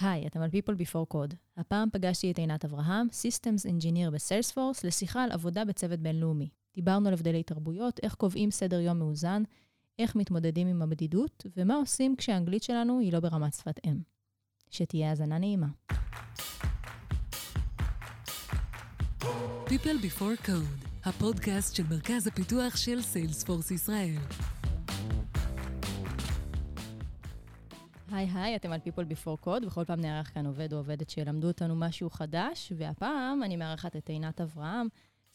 היי, אתם על People Before Code. הפעם פגשתי את עינת אברהם, Systems Engineer בסיילספורס, לשיחה על עבודה בצוות בינלאומי. דיברנו על הבדלי תרבויות, איך קובעים סדר יום מאוזן, איך מתמודדים עם הבדידות, ומה עושים כשהאנגלית שלנו היא לא ברמת שפת אם. שתהיה האזנה נעימה. People Before Code, הפודקאסט של מרכז הפיתוח של סיילספורס ישראל. היי היי, אתם על People Before Code, וכל פעם נערך כאן עובד או עובדת שילמדו אותנו משהו חדש, והפעם אני מארחת את עינת אברהם,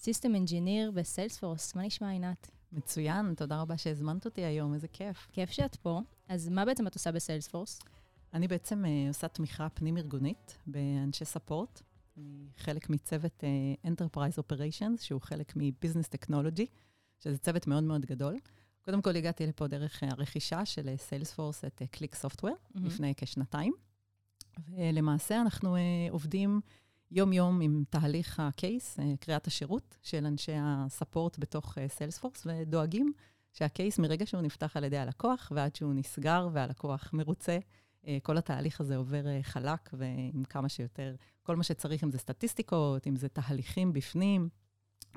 System Engineer בסיילספורס. מה נשמע, עינת? מצוין, תודה רבה שהזמנת אותי היום, איזה כיף. כיף שאת פה. אז מה בעצם את עושה בסיילספורס? אני בעצם uh, עושה תמיכה פנים-ארגונית באנשי ספורט. אני חלק מצוות uh, Enterprise Operations, שהוא חלק מ-Business Technology, שזה צוות מאוד מאוד גדול. קודם כל הגעתי לפה דרך uh, הרכישה של Salesforce את ClickSoftware, mm-hmm. לפני כשנתיים. ולמעשה אנחנו עובדים יום-יום עם תהליך ה case, קריאת השירות של אנשי ה support בתוך Salesforce, ודואגים שה case, מרגע שהוא נפתח על ידי הלקוח ועד שהוא נסגר והלקוח מרוצה, אה, כל התהליך הזה עובר אה, חלק ועם כמה שיותר, כל מה שצריך, אם זה סטטיסטיקות, אם זה תהליכים בפנים, אה,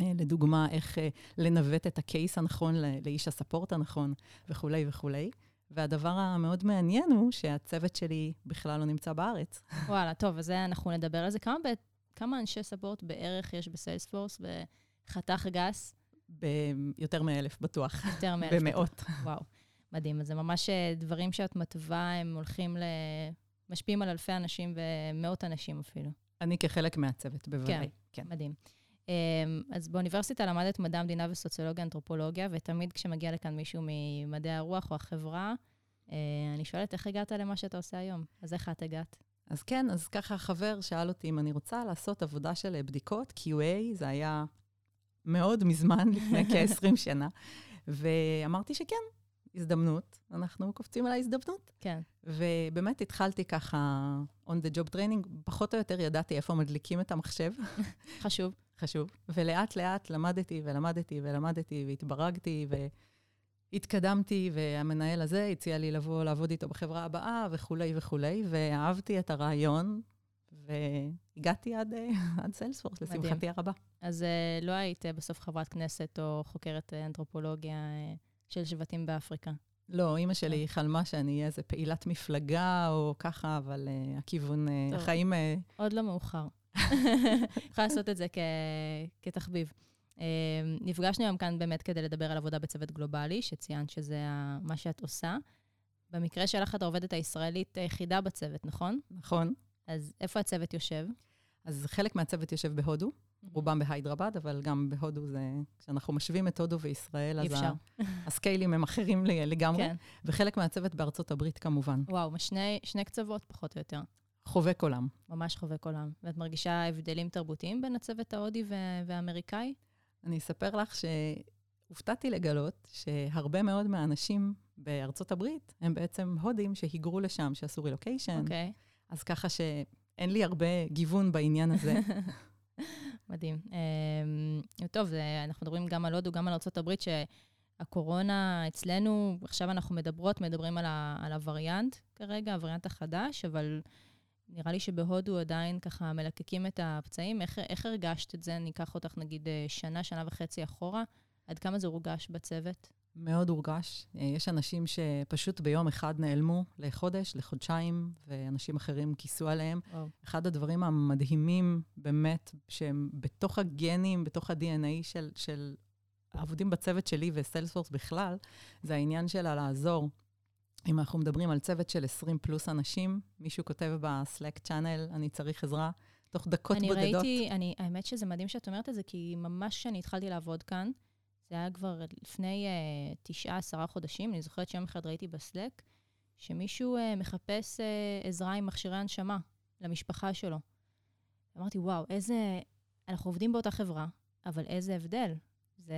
לדוגמה, איך לנווט את הקייס הנכון לאיש הספורט הנכון וכולי וכולי. והדבר המאוד מעניין הוא שהצוות שלי בכלל לא נמצא בארץ. וואלה, טוב, אז אנחנו נדבר על זה. כמה, כמה אנשי ספורט בערך יש בסיילספורס בחתך גס? ביותר מאלף בטוח. יותר מאלף. במאות. וואו. מדהים. אז זה ממש אה, דברים שאת מתווה, הם הולכים ל... משפיעים על אלפי אנשים ומאות אנשים אפילו. אני כחלק מהצוות, בוודאי. כן, כן. מדהים. אמ, אז באוניברסיטה למדת מדע המדינה וסוציולוגיה, אנתרופולוגיה, ותמיד כשמגיע לכאן מישהו ממדעי הרוח או החברה, אה, אני שואלת, איך הגעת למה שאתה עושה היום? אז איך את הגעת? אז כן, אז ככה חבר שאל אותי אם אני רוצה לעשות עבודה של בדיקות, QA, זה היה מאוד מזמן, לפני כ-20 שנה, ואמרתי שכן, הזדמנות, אנחנו קופצים על ההזדמנות. כן. ובאמת התחלתי ככה on the job training, פחות או יותר ידעתי איפה מדליקים את המחשב. חשוב. חשוב. ולאט לאט למדתי ולמדתי ולמדתי והתברגתי והתקדמתי, והמנהל הזה הציע לי לבוא לעבוד איתו בחברה הבאה וכולי וכולי, ואהבתי את הרעיון. והגעתי עד, עד סיילספורס, לשמחתי הרבה. אז uh, לא היית uh, בסוף חברת כנסת או חוקרת אנתרופולוגיה uh, של שבטים באפריקה. לא, אימא שלי כן. חלמה שאני אהיה איזה פעילת מפלגה או ככה, אבל uh, הכיוון, uh, החיים... Uh... עוד לא מאוחר. יכולה לעשות את זה. כתחביב. Uh, נפגשנו היום כאן באמת כדי לדבר על עבודה בצוות גלובלי, שציינת שזה מה שאת עושה. במקרה שלך את העובדת הישראלית היחידה בצוות, נכון? נכון. אז איפה הצוות יושב? אז חלק מהצוות יושב בהודו, רובם בהיידרבד, אבל גם בהודו זה, כשאנחנו משווים את הודו וישראל, אז ה- הסקיילים הם אחרים לגמרי, כן. וחלק מהצוות בארצות הברית כמובן. וואו, שני, שני קצוות פחות או יותר. חובק עולם. ממש חובק עולם. ואת מרגישה הבדלים תרבותיים בין הצוות ההודי והאמריקאי? אני אספר לך שהופתעתי לגלות שהרבה מאוד מהאנשים בארצות הברית הם בעצם הודים שהיגרו לשם, שעשו רילוקיישן. אוקיי. Okay. אז ככה שאין לי הרבה גיוון בעניין הזה. מדהים. אמ, טוב, אנחנו מדברים גם על הודו, גם על ארה"ב, שהקורונה אצלנו, עכשיו אנחנו מדברות, מדברים על, ה, על הווריאנט כרגע, הווריאנט החדש, אבל נראה לי שבהודו עדיין ככה מלקקים את הפצעים. איך, איך הרגשת את זה? ניקח אותך נגיד שנה, שנה וחצי אחורה. עד כמה זה הורגש בצוות? מאוד הורגש. אה, יש אנשים שפשוט ביום אחד נעלמו לחודש, לחודשיים, ואנשים אחרים כיסו עליהם. וואו. אחד הדברים המדהימים, באמת, שהם בתוך הגנים, בתוך ה-DNA של, של העבודים בצוות שלי וסיילספורס בכלל, זה העניין שלה לעזור. אם אנחנו מדברים על צוות של 20 פלוס אנשים, מישהו כותב בסלאק צ'אנל, אני צריך עזרה, תוך דקות אני בודדות. אני ראיתי, אני, האמת שזה מדהים שאת אומרת את זה, כי ממש כשאני התחלתי לעבוד כאן, זה היה כבר לפני uh, תשעה, עשרה חודשים, אני זוכרת שיום אחד ראיתי בסלק, שמישהו uh, מחפש uh, עזרה עם מכשירי הנשמה למשפחה שלו. אמרתי, וואו, איזה... אנחנו עובדים באותה חברה, אבל איזה הבדל. זה,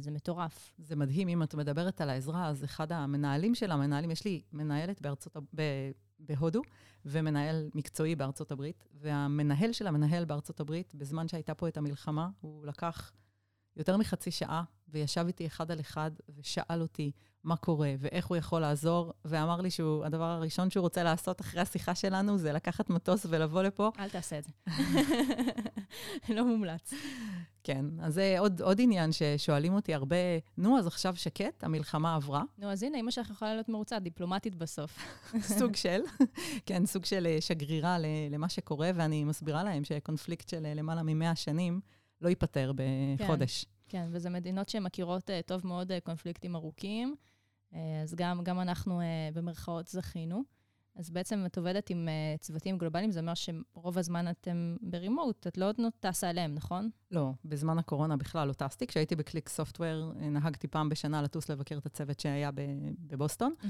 זה מטורף. זה מדהים, אם את מדברת על העזרה, אז אחד המנהלים של המנהלים, יש לי מנהלת בארצות, ב, בהודו ומנהל מקצועי בארצות הברית, והמנהל של המנהל בארצות הברית, בזמן שהייתה פה את המלחמה, הוא לקח יותר מחצי שעה וישב איתי אחד על אחד ושאל אותי מה קורה ואיך הוא יכול לעזור, ואמר לי שהדבר הראשון שהוא רוצה לעשות אחרי השיחה שלנו זה לקחת מטוס ולבוא לפה. אל תעשה את זה. לא מומלץ. כן, אז זה עוד, עוד עניין ששואלים אותי הרבה, נו, אז עכשיו שקט, המלחמה עברה. נו, אז הנה, אמא שלך יכולה להיות מרוצה, דיפלומטית בסוף. סוג של, כן, סוג של אה, שגרירה למה שקורה, ואני מסבירה להם שקונפליקט של אה, למעלה מ-100 שנים לא ייפתר בחודש. כן. וזה מדינות שמכירות uh, טוב מאוד uh, קונפליקטים ארוכים, uh, אז גם, גם אנחנו uh, במרכאות זכינו. אז בעצם את עובדת עם uh, צוותים גלובליים, זה אומר שרוב הזמן אתם ברימוט, את לא עוד טסה אליהם, נכון? לא, בזמן הקורונה בכלל לא טסתי. כשהייתי בקליק סופטוור, נהגתי פעם בשנה לטוס לבקר את הצוות שהיה בבוסטון, mm-hmm.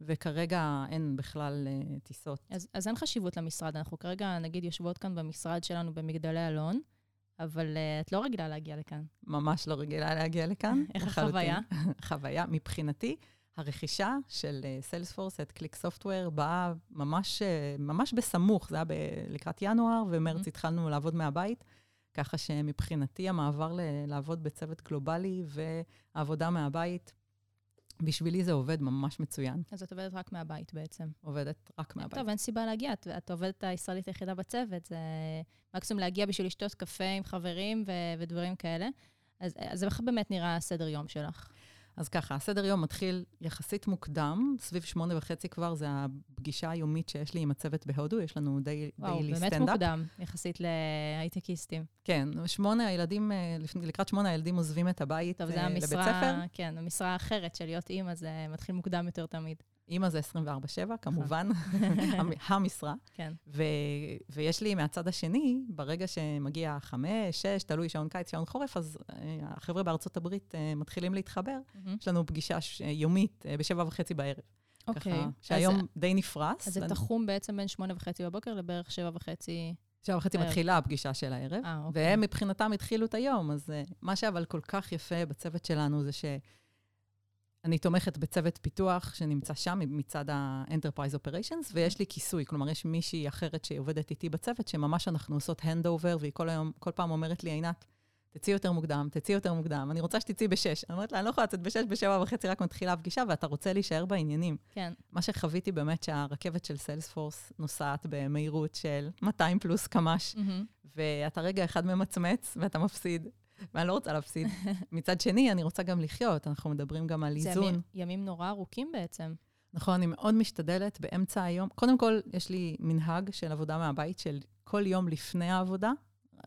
וכרגע אין בכלל uh, טיסות. אז, אז אין חשיבות למשרד. אנחנו כרגע, נגיד, יושבות כאן במשרד שלנו במגדלי אלון, אבל uh, את לא רגילה להגיע לכאן. ממש לא רגילה להגיע לכאן. איך החוויה? חוויה, מבחינתי, הרכישה של סיילספורס את קליק סופטוור באה ממש, uh, ממש בסמוך, זה היה ב- לקראת ינואר, ומרץ mm-hmm. התחלנו לעבוד מהבית, ככה שמבחינתי המעבר ל- לעבוד בצוות גלובלי והעבודה מהבית, בשבילי זה עובד ממש מצוין. אז את עובדת רק מהבית בעצם. עובדת רק מהבית. טוב, אין סיבה להגיע, את, את עובדת הישראלית היחידה בצוות, זה מקסימום להגיע בשביל לשתות קפה עם חברים ו- ודברים כאלה. אז, אז איך באמת נראה הסדר יום שלך? אז ככה, הסדר יום מתחיל יחסית מוקדם, סביב שמונה וחצי כבר, זה הפגישה היומית שיש לי עם הצוות בהודו, יש לנו די, וואו, דיילי סטנדאפ. וואו, באמת מוקדם, יחסית להייטקיסטים. כן, שמונה הילדים, אה, לקראת שמונה הילדים עוזבים את הבית טוב, אה, לבית המשרה, ספר. כן, המשרה האחרת של להיות אימא, זה מתחיל מוקדם יותר תמיד. אימא זה 24-7, כמובן, המשרה. כן. ו- ויש לי מהצד השני, ברגע שמגיע חמש, שש, תלוי שעון קיץ, שעון חורף, אז uh, החבר'ה בארצות הברית uh, מתחילים להתחבר. Mm-hmm. יש לנו פגישה יומית uh, בשבע וחצי בערב. אוקיי. ככה, שהיום אז, די נפרס. אז זה תחום בעצם בין שמונה וחצי בבוקר לבערך שבע וחצי... שבע וחצי מתחילה הפגישה של הערב, 아, אוקיי. והם מבחינתם התחילו את היום. אז מה שאבל כל כך יפה בצוות שלנו זה ש... אני תומכת בצוות פיתוח שנמצא שם מצד ה-Enterprise Operations, ויש לי כיסוי. כלומר, יש מישהי אחרת שעובדת איתי בצוות, שממש אנחנו עושות handover, והיא כל היום, כל פעם אומרת לי, עינת, תצאי יותר מוקדם, תצאי יותר מוקדם, אני רוצה שתצאי בשש. אני אומרת לה, אני לא יכולה לצאת בשש, בשבע וחצי רק מתחילה הפגישה, ואתה רוצה להישאר בעניינים. כן. מה שחוויתי באמת, שהרכבת של סיילספורס נוסעת במהירות של 200 פלוס קמ"ש, mm-hmm. ואתה רגע אחד ממצמץ ואתה מפסיד, ואני לא רוצה להפסיד. מצד שני, אני רוצה גם לחיות, אנחנו מדברים גם על איזון. זה ימים, ימים נורא ארוכים בעצם. נכון, אני מאוד משתדלת באמצע היום. קודם כל, יש לי מנהג של עבודה מהבית, של כל יום לפני העבודה,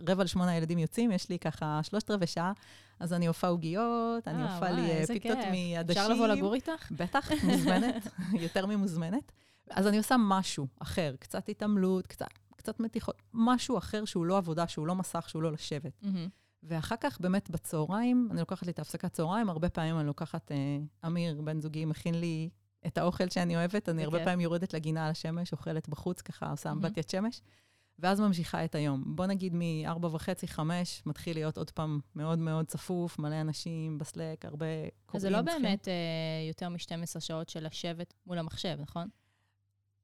רבע לשמונה הילדים יוצאים, יש לי ככה שלושת רבעי שעה, אז אני אופה עוגיות, אני אופה לי אה, פיתות מעדשים. אפשר לבוא לגור איתך? בטח, מוזמנת, יותר ממוזמנת. אז אני עושה משהו אחר, קצת התעמלות, קצת, קצת מתיחות, משהו אחר שהוא לא עבודה, שהוא לא מסך, שהוא לא לשבת. Mm-hmm. ואחר כך, באמת, בצהריים, אני לוקחת לי את ההפסקת צהריים, הרבה פעמים אני לוקחת, אה, אמיר, בן זוגי, מכין לי את האוכל שאני אוהבת, אני הרבה פעמים יורדת לגינה על השמש, אוכלת בחוץ, ככה עושה אמבטיית שמש, ואז ממשיכה את היום. בוא נגיד מ-4 וחצי, 5, מתחיל להיות עוד פעם מאוד מאוד צפוף, מלא אנשים בסלק, הרבה קוראים. אז זה לא באמת אה, יותר מ-12 שעות של לשבת מול המחשב, נכון?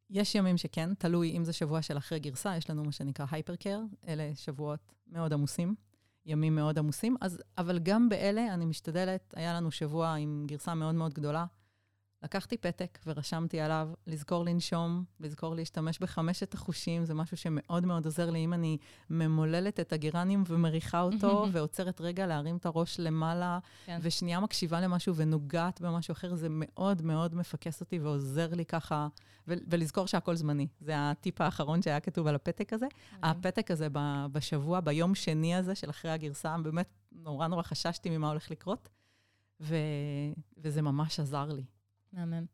יש ימים שכן, תלוי אם זה שבוע של אחרי גרסה, יש לנו מה שנקרא הייפר-קר, אלה שבועות מאוד עמוסים. ימים מאוד עמוסים. אז, אבל גם באלה אני משתדלת, היה לנו שבוע עם גרסה מאוד מאוד גדולה. לקחתי פתק ורשמתי עליו לזכור לנשום, לזכור להשתמש בחמשת החושים, זה משהו שמאוד מאוד עוזר לי. אם אני ממוללת את הגרניום ומריחה אותו, ועוצרת רגע להרים את הראש למעלה, כן. ושנייה מקשיבה למשהו ונוגעת במשהו אחר, זה מאוד מאוד מפקס אותי ועוזר לי ככה, ו- ולזכור שהכל זמני. זה הטיפ האחרון שהיה כתוב על הפתק הזה. הפתק הזה בשבוע, ביום שני הזה של אחרי הגרסה, באמת נורא נורא חששתי ממה הולך לקרות, ו- וזה ממש עזר לי. מהמם.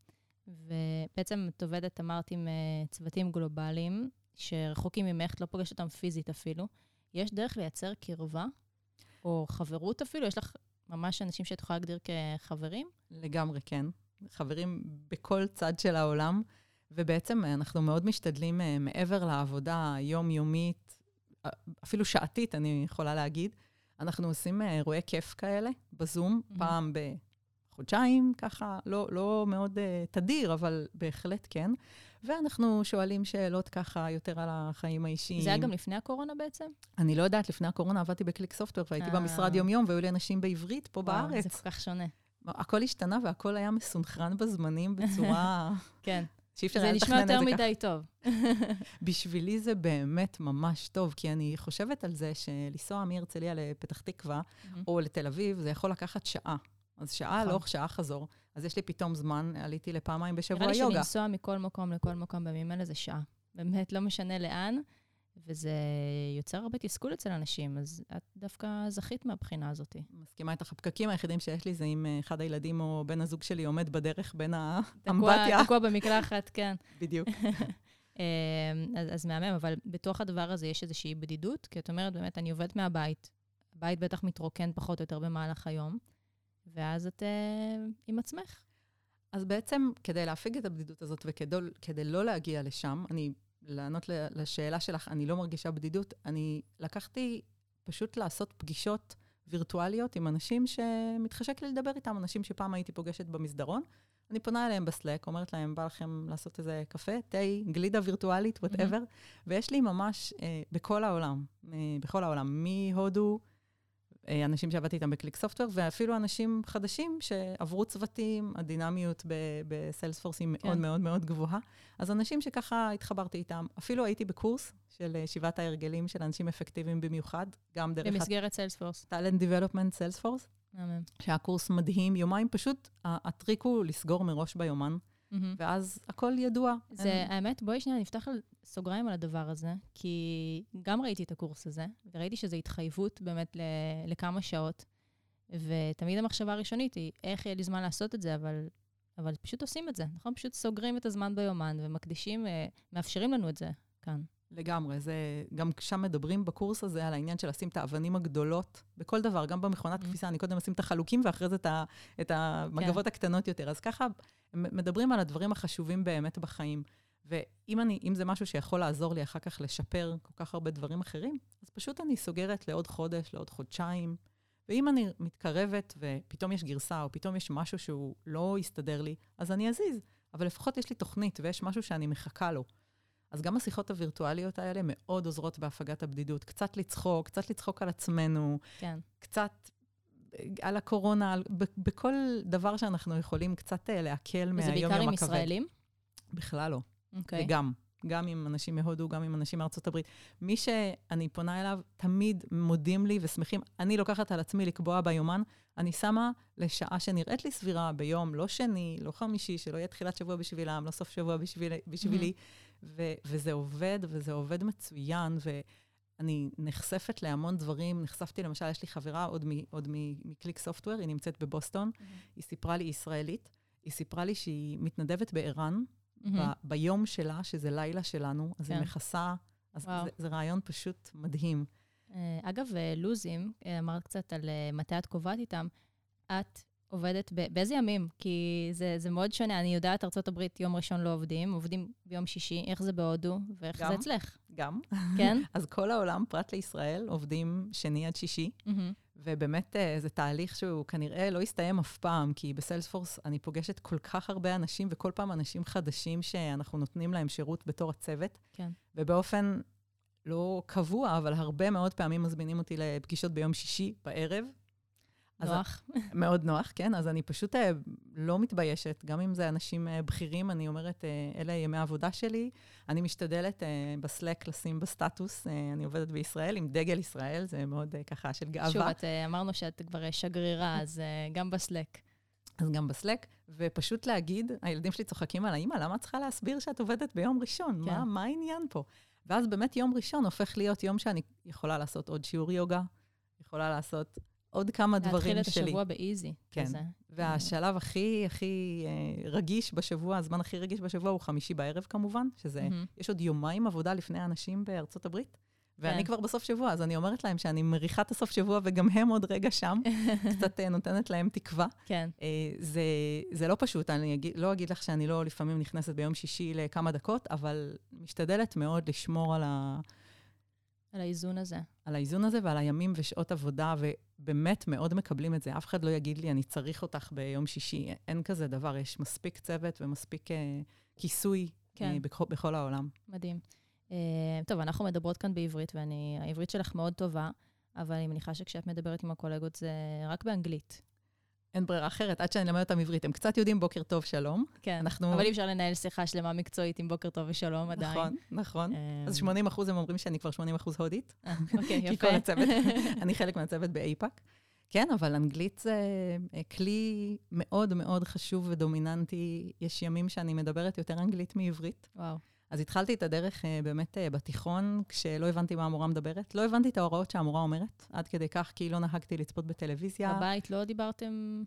ובעצם את עובדת, אמרת, עם uh, צוותים גלובליים, שרחוקים ממך, את לא פוגשת אותם פיזית אפילו. יש דרך לייצר קרבה, או חברות אפילו? יש לך ממש אנשים שאת יכולה להגדיר כחברים? לגמרי כן. חברים בכל צד של העולם, ובעצם אנחנו מאוד משתדלים, uh, מעבר לעבודה היומיומית, אפילו שעתית, אני יכולה להגיד, אנחנו עושים אה, אירועי כיף כאלה בזום, mm-hmm. פעם חודשיים, ככה, לא, לא מאוד uh, תדיר, אבל בהחלט כן. ואנחנו שואלים שאלות ככה יותר על החיים האישיים. זה היה גם לפני הקורונה בעצם? אני לא יודעת, לפני הקורונה עבדתי בקליק סופטוור והייתי אה. במשרד יום-יום, והיו לי אנשים בעברית פה וואו, בארץ. זה כל כך שונה. הכל השתנה והכל היה מסונכרן בזמנים בצורה כן. שאי אפשר זה היה נשמע לתכנן יותר את זה ככה. מדי טוב. בשבילי זה באמת ממש טוב, כי אני חושבת על זה שלנסוע מהרצליה לפתח תקווה או לתל אביב, זה יכול לקחת שעה. אז שעה נכון. הלוך, שעה חזור. אז יש לי פתאום זמן, עליתי לפעמיים בשבוע נראה לי יוגה. שלנסוע מכל מקום לכל מקום בימים אלה זה שעה. באמת, לא משנה לאן, וזה יוצר הרבה תסכול אצל אנשים, אז את דווקא זכית מהבחינה הזאת. מסכימה איתך, הפקקים היחידים שיש לי זה אם אה, אחד הילדים או בן הזוג שלי עומד בדרך בין האמבטיה. תקוע במקלחת, כן. בדיוק. אמ, אז, אז מהמם, אבל בתוך הדבר הזה יש איזושהי בדידות, כי את אומרת, באמת, אני עובדת מהבית, הבית בטח מתרוקן פחות או יותר במהלך היום, ואז את אה, עם עצמך. אז בעצם, כדי להפיג את הבדידות הזאת וכדי לא להגיע לשם, אני, לענות לשאלה שלך, אני לא מרגישה בדידות, אני לקחתי פשוט לעשות פגישות וירטואליות עם אנשים שמתחשק לי לדבר איתם, אנשים שפעם הייתי פוגשת במסדרון. אני פונה אליהם בסלק, אומרת להם, בא לכם לעשות איזה קפה, תה, גלידה וירטואלית, וואטאבר, ויש לי ממש אה, בכל העולם, אה, בכל העולם, מהודו, אנשים שעבדתי איתם ב ClickSoftware, ואפילו אנשים חדשים שעברו צוותים, הדינמיות ב Salesforce היא מאוד כן. מאוד מאוד גבוהה. אז אנשים שככה התחברתי איתם, אפילו הייתי בקורס של אה, שבעת ההרגלים של אנשים אפקטיביים במיוחד, גם דרך במסגרת Salesforce. Development Salesforce, מהמם. שהיה קורס מדהים, יומיים פשוט, הטריק הוא לסגור מראש ביומן, מהמם. ואז הכל ידוע. זה, אין- האמת, בואי שנייה נפתח סוגריים על הדבר הזה, כי גם ראיתי את הקורס הזה, וראיתי שזו התחייבות באמת ל, לכמה שעות, ותמיד המחשבה הראשונית היא, איך יהיה לי זמן לעשות את זה, אבל, אבל פשוט עושים את זה, נכון? פשוט סוגרים את הזמן ביומן ומקדישים, אה, מאפשרים לנו את זה כאן. לגמרי, זה, גם שם מדברים בקורס הזה על העניין של לשים את האבנים הגדולות בכל דבר, גם במכונת Mhm. כביסה, אני קודם אשים את החלוקים ואחרי זה את, ה, את המגבות כן. הקטנות יותר. אז ככה, מדברים על הדברים החשובים באמת בחיים. ואם אני, זה משהו שיכול לעזור לי אחר כך לשפר כל כך הרבה דברים אחרים, אז פשוט אני סוגרת לעוד חודש, לעוד חודשיים. ואם אני מתקרבת ופתאום יש גרסה, או פתאום יש משהו שהוא לא יסתדר לי, אז אני אזיז. אבל לפחות יש לי תוכנית ויש משהו שאני מחכה לו. אז גם השיחות הווירטואליות האלה מאוד עוזרות בהפגת הבדידות. קצת לצחוק, קצת לצחוק על עצמנו, כן. קצת על הקורונה, על, ב, בכל דבר שאנחנו יכולים קצת אה, להקל וזה מהיום-יום בעיקר עם הכבד. ישראלים? בכלל לא. אוקיי. וגם, גם עם אנשים מהודו, גם עם אנשים מארצות הברית. מי שאני פונה אליו, תמיד מודים לי ושמחים. אני לוקחת על עצמי לקבוע ביומן, אני שמה לשעה שנראית לי סבירה ביום, לא שני, לא חמישי, שלא יהיה תחילת שבוע בשבילם, לא סוף שבוע בשביל, בשבילי. ו- וזה עובד, וזה עובד מצוין, ואני נחשפת להמון דברים. נחשפתי, למשל, יש לי חברה עוד, מ- עוד מ- מקליק סופטוור, היא נמצאת בבוסטון, היא סיפרה לי, היא ישראלית, היא סיפרה לי שהיא מתנדבת בער"ן, מהמם. ב- ביום שלה, שזה לילה שלנו, אז היא כן. מכסה, אז וואו. זה, זה רעיון פשוט מדהים. אה, אגב, אה, לוזים, אה, אמרת קצת על מתי את קובעת איתם. את עובדת ב- באיזה ימים? כי זה, זה מאוד שונה. אני יודעת, ארה"ב יום ראשון לא עובדים, עובדים ביום שישי. איך זה בהודו ואיך גם. זה אצלך? גם. כן? אז כל העולם, פרט לישראל, עובדים שני עד שישי, מהמם. ובאמת אה, זה תהליך שהוא כנראה לא יסתיים אף פעם, כי בסיילספורס אני פוגשת כל כך הרבה אנשים, וכל פעם אנשים חדשים שאנחנו נותנים להם שירות בתור הצוות, כן. ובאופן לא קבוע, אבל הרבה מאוד פעמים מזמינים אותי לפגישות ביום שישי בערב. אז נוח. מאוד נוח, כן? אז אני פשוט אה, לא מתביישת, גם אם זה אנשים אה, בכירים, אני אומרת, אה, אלה ימי העבודה שלי. אני משתדלת בסלק לשים בסטטוס, אני עובדת בישראל עם דגל ישראל, זה מאוד ככה של גאווה. שוב, את, אמרנו שאת כבר שגרירה, אז גם בסלק. אז גם בסלק, ופשוט להגיד, הילדים שלי צוחקים על האמא, למה את צריכה להסביר שאת עובדת ביום ראשון? כן. מה, מה העניין פה? ואז באמת יום ראשון הופך להיות יום שאני יכולה לעשות עוד שיעור יוגה, יכולה לעשות עוד כמה דברים להתחיל את שלי. השבוע באיזי. כן. כזה. והשלב הכי הכי אה, רגיש בשבוע, הזמן הכי רגיש בשבוע הוא חמישי בערב כמובן, שזה, מהמם. יש עוד יומיים עבודה לפני האנשים בארצות הברית, ואני כן. כבר בסוף שבוע, אז אני אומרת להם שאני מריחה את הסוף שבוע, וגם הם עוד רגע שם, קצת אה, נותנת להם תקווה. כן. אה, זה, זה לא פשוט, אני אגיד, לא אגיד לך שאני לא לפעמים נכנסת ביום שישי לכמה דקות, אבל משתדלת מאוד לשמור על, ה, על האיזון הזה. על האיזון הזה ועל הימים ושעות עבודה, ובאמת מאוד מקבלים את זה. אף אחד לא יגיד לי, אני צריך אותך ביום שישי. אין כזה דבר, יש מספיק צוות ומספיק uh, כיסוי כן. אה, בכל, בכל העולם. מדהים. Uh, טוב, אנחנו מדברות כאן בעברית, והעברית שלך מאוד טובה, אבל אני מניחה שכשאת מדברת עם הקולגות זה רק באנגלית. אין ברירה אחרת, עד שאני אלמד אותם עברית. הם קצת יודעים בוקר טוב, שלום. כן, אנחנו- אבל אי אפשר לנהל שיחה שלמה מקצועית עם בוקר טוב ושלום עדיין. נכון, נכון. אה, אז 80 אחוז הם אומרים שאני כבר 80 אחוז הודית. אה, אוקיי, כי יפה. כל הצוות, אני חלק מהצוות באיפא"ק. כן, אבל אנגלית זה אה, כלי מאוד מאוד חשוב ודומיננטי. יש ימים שאני מדברת יותר אנגלית מעברית. וואו, אז התחלתי את הדרך אה, באמת אה, בתיכון, כשלא הבנתי מה המורה מדברת. לא הבנתי את ההוראות שהמורה אומרת, עד כדי כך כי לא נהגתי לצפות בטלוויזיה. בבית לא דיברתם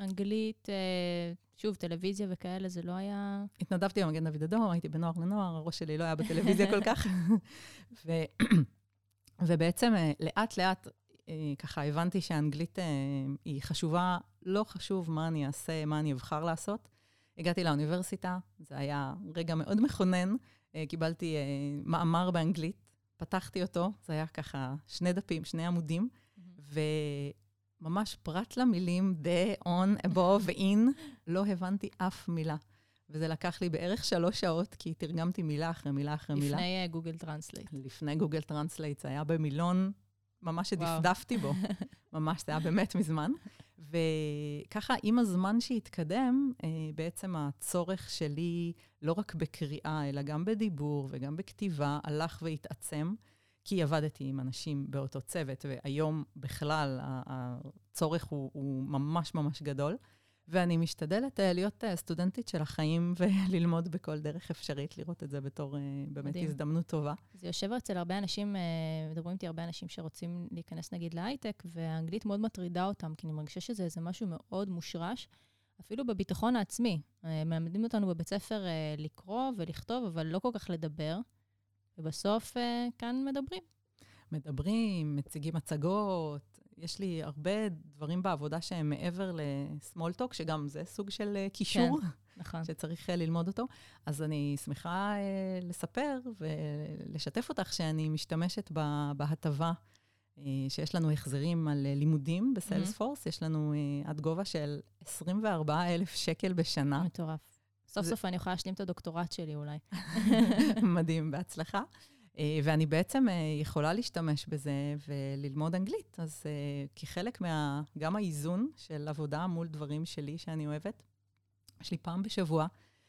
אנגלית, אה, שוב, טלוויזיה וכאלה, זה לא היה... התנדבתי במגן דוד אדום, הייתי בנוער לנוער, הראש שלי לא היה בטלוויזיה כל כך. ו... ובעצם לאט-לאט ככה הבנתי שהאנגלית אה, היא חשובה, לא חשוב מה אני אעשה, מה אני אבחר לעשות. הגעתי לאוניברסיטה, זה היה רגע מאוד מכונן. אה, קיבלתי אה, מאמר באנגלית, פתחתי אותו, זה היה ככה שני דפים, שני עמודים, וממש פרט למילים the, on, above ו-in, לא הבנתי אף מילה. וזה לקח לי בערך שלוש שעות, כי תרגמתי מילה אחרי מילה אחרי מילה. לפני אה, Google Translate. לפני Google Translate, זה היה במילון, ממש. שדפדפתי בו. ממש, זה היה באמת מזמן. וככה, עם הזמן שהתקדם, אה, בעצם הצורך שלי, לא רק בקריאה, אלא גם בדיבור וגם בכתיבה, הלך והתעצם, כי עבדתי עם אנשים באותו צוות, והיום בכלל הצורך הוא, הוא ממש ממש גדול. ואני משתדלת אה, להיות אה, סטודנטית של החיים וללמוד בכל דרך אפשרית, לראות את זה בתור אה, באמת מדהים. הזדמנות טובה. זה יושב אצל הרבה אנשים, מדברים איתי הרבה אנשים שרוצים להיכנס נגיד להייטק, והאנגלית מאוד מטרידה אותם, כי אני מרגישה שזה איזה משהו מאוד מושרש, אפילו בביטחון העצמי. מלמדים אותנו בבית ספר לקרוא ולכתוב, אבל לא כל כך לדבר, ובסוף כאן מדברים. מדברים, מציגים הצגות. יש לי הרבה דברים בעבודה שהם מעבר ל-small talk, שגם זה סוג של אה, קישור, נכון. שצריך אה, ללמוד אותו. אז אני שמחה אה, לספר ולשתף אותך שאני משתמשת בהטבה, שיש לנו החזרים על לימודים בסיילספורס, יש לנו עד גובה של 24,000 שקל בשנה. מטורף. סוף זה- סוף אני יכולה להשלים את הדוקטורט שלי אולי. מדהים, בהצלחה. אה, ואני בעצם אה, יכולה להשתמש בזה וללמוד אנגלית. אז אה, כחלק מה... גם האיזון של עבודה מול דברים שלי שאני אוהבת, יש לי פעם בשבוע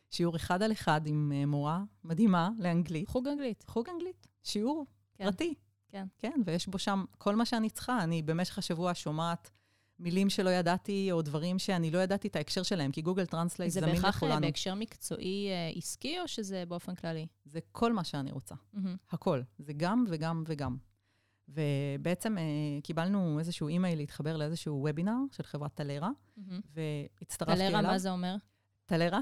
שיעור אחד על אחד עם מורה מדהימה לאנגלית. חוג אנגלית. חוג אנגלית, שיעור כן. פרטי. כן. כן, ויש בו שם כל מה שאני צריכה. אני במשך השבוע שומעת מילים שלא ידעתי, או דברים שאני לא ידעתי את ההקשר שלהם, כי Google Translate זה זמין בהכרח אה, לכולנו. בהקשר מקצועי אה, עסקי, או שזה באופן כללי? זה כל מה שאני רוצה. מהמם. הכל. זה גם וגם וגם. ובעצם אה, קיבלנו איזשהו אימייל להתחבר לאיזשהו וובינר של חברת Talaera, מהמם. והצטרפתי אליו. טלרה, מה זה אומר? טלרה?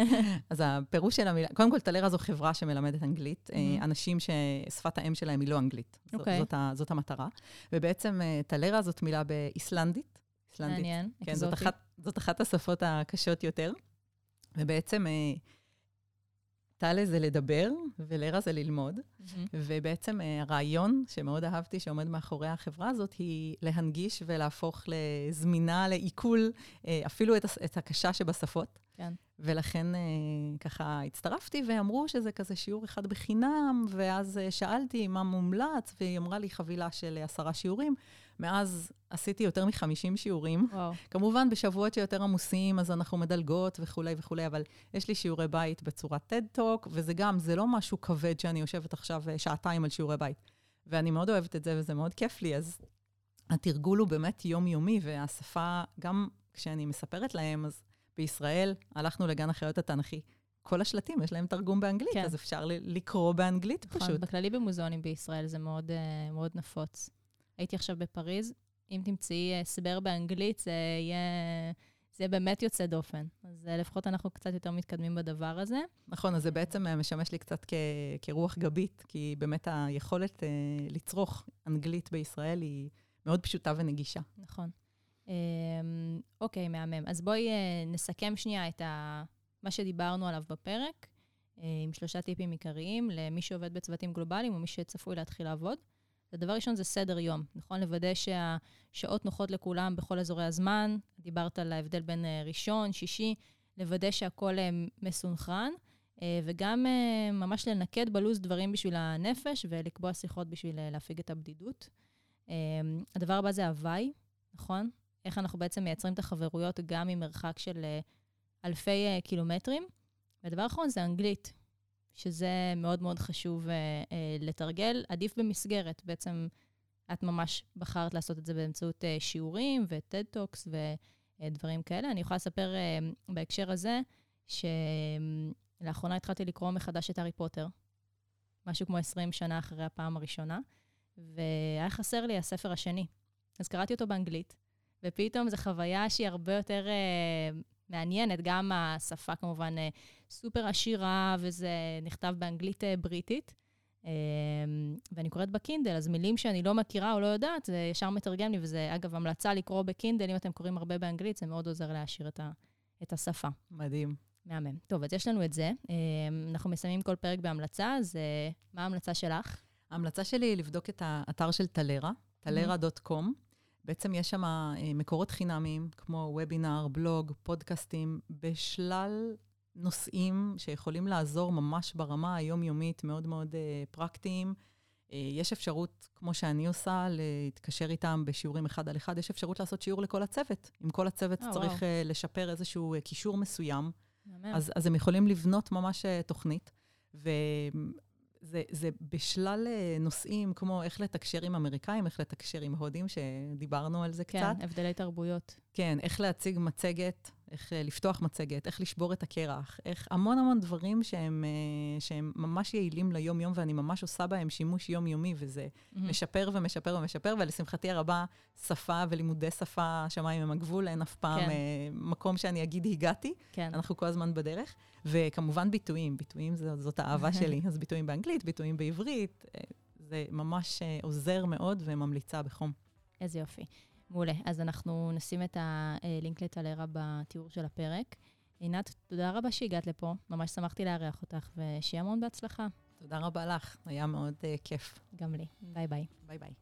אז הפירוש של המילה, קודם כל, טלרה זו חברה שמלמדת אנגלית, מהמם. אנשים ששפת האם שלהם היא לא אנגלית. ז- אוקיי. זאת, זאת המטרה. ובעצם טלרה זאת מילה באיסלנדית. איסלנדית. מעניין, כן, זאת. אחת, זאת אחת השפות הקשות יותר. ובעצם אה, טלה זה לדבר, ולרה זה ללמוד. מהמם. ובעצם אה, הרעיון שמאוד אהבתי שעומד מאחורי החברה הזאת, היא להנגיש ולהפוך לזמינה לעיכול אה, אפילו את, את הקשה שבשפות. כן. ולכן אה, ככה הצטרפתי, ואמרו שזה כזה שיעור אחד בחינם, ואז שאלתי מה מומלץ, והיא אמרה לי חבילה של עשרה שיעורים. מאז עשיתי יותר מ-50 שיעורים. וואו. כמובן, בשבועות שיותר עמוסים, אז אנחנו מדלגות וכולי וכולי, אבל יש לי שיעורי בית בצורת TED Talk, וזה גם, זה לא משהו כבד שאני יושבת עכשיו אה, שעתיים על שיעורי בית. ואני מאוד אוהבת את זה, וזה מאוד כיף לי, אז התרגול הוא באמת יומיומי, והשפה, גם כשאני מספרת להם, אז בישראל הלכנו לגן החיות התנ"כי. כל השלטים, יש להם תרגום באנגלית, כן. אז אפשר לקרוא באנגלית נכון, פשוט. בכללי במוזיאונים בישראל זה מאוד, אה, מאוד נפוץ. הייתי עכשיו בפריז, אם תמצאי אה, הסבר באנגלית, זה יהיה, זה יהיה באמת יוצא דופן. אז אה, לפחות אנחנו קצת יותר מתקדמים בדבר הזה. נכון, אז זה בעצם אה, משמש לי קצת כ- כרוח גבית, כי באמת היכולת אה, לצרוך אנגלית בישראל היא מאוד פשוטה ונגישה. נכון. אמ, אוקיי, מהמם. אז בואי אה, נסכם שנייה את ה... מה שדיברנו עליו בפרק, אה, עם שלושה טיפים עיקריים למי שעובד בצוותים גלובליים או מי שצפוי להתחיל לעבוד. הדבר ראשון זה סדר יום, נכון? לוודא שהשעות נוחות לכולם בכל אזורי הזמן. דיברת על ההבדל בין אה, ראשון, שישי, לוודא שהכול אה, מסונכרן. אה, וגם ממש לנקד בלוז דברים בשביל הנפש ולקבוע שיחות בשביל להפיג את הבדידות. הדבר הבא זה הוואי, נכון? איך אנחנו בעצם מייצרים את החברויות גם ממרחק של אלפי קילומטרים. והדבר האחרון זה אנגלית, שזה מאוד מאוד חשוב אה, אה, לתרגל. עדיף במסגרת, בעצם את ממש בחרת לעשות את זה באמצעות אה, שיעורים ו-TED Talks ודברים כאלה. אני יכולה לספר אה, בהקשר הזה, שלאחרונה התחלתי לקרוא מחדש את הארי פוטר, משהו כמו 20 שנה אחרי הפעם הראשונה, והיה חסר לי הספר השני. אז קראתי אותו באנגלית, ופתאום זו חוויה שהיא הרבה יותר אה, מעניינת, גם השפה כמובן אה, סופר עשירה, וזה נכתב באנגלית אה, בריטית. אה, ואני קוראת בקינדל, אז מילים שאני לא מכירה או לא יודעת, זה ישר מתרגם לי, וזה אגב המלצה לקרוא בקינדל, אם אתם קוראים הרבה באנגלית, זה מאוד עוזר להעשיר את, ה, את השפה. מדהים. מהמם. טוב, אז יש לנו את זה. אנחנו מסיימים כל פרק בהמלצה, אז מה ההמלצה שלך? ההמלצה שלי היא לבדוק את האתר של טלרה, טלרה.com. בעצם יש שם אה, מקורות חינמיים, כמו וובינר, בלוג, פודקאסטים, בשלל נושאים שיכולים לעזור ממש ברמה היומיומית, מאוד מאוד אה, פרקטיים. אה, יש אפשרות, כמו שאני עושה, להתקשר איתם בשיעורים אחד על אחד, יש אפשרות לעשות שיעור לכל הצוות. אם כל הצוות אה, צריך וואו. לשפר איזשהו קישור מסוים. אז, אז הם יכולים לבנות ממש תוכנית. וזה זה בשלל אה, נושאים, כמו איך לתקשר עם אמריקאים, איך לתקשר עם הודים, שדיברנו על זה כן, קצת. הבדלי תרבויות. כן, איך להציג מצגת, איך אה, לפתוח מצגת, איך לשבור את הקרח, איך המון המון דברים שהם, אה, שהם ממש יעילים ליום-יום, ואני ממש עושה בהם שימוש יומיומי, וזה מהמם. משפר ומשפר ומשפר, ולשמחתי הרבה, שפה ולימודי שפה, שמיים הם הגבול, אין אף פעם כן. אה, מקום שאני אגיד הגעתי. כן. אנחנו כל הזמן בדרך. וכמובן ביטויים, ביטויים זו, זאת האהבה שלי. אז ביטויים באנגלית, ביטויים בעברית, זה ממש עוזר מאוד וממליצה בחום. איזה יופי. מעולה. אז אנחנו נשים את הלינק ל Talaera בתיאור של הפרק. עינת, תודה רבה שהגעת לפה, ממש שמחתי לארח אותך, ושיהיה המון בהצלחה. תודה רבה לך, היה מאוד uh, כיף. גם לי. ביי ביי. ביי ביי.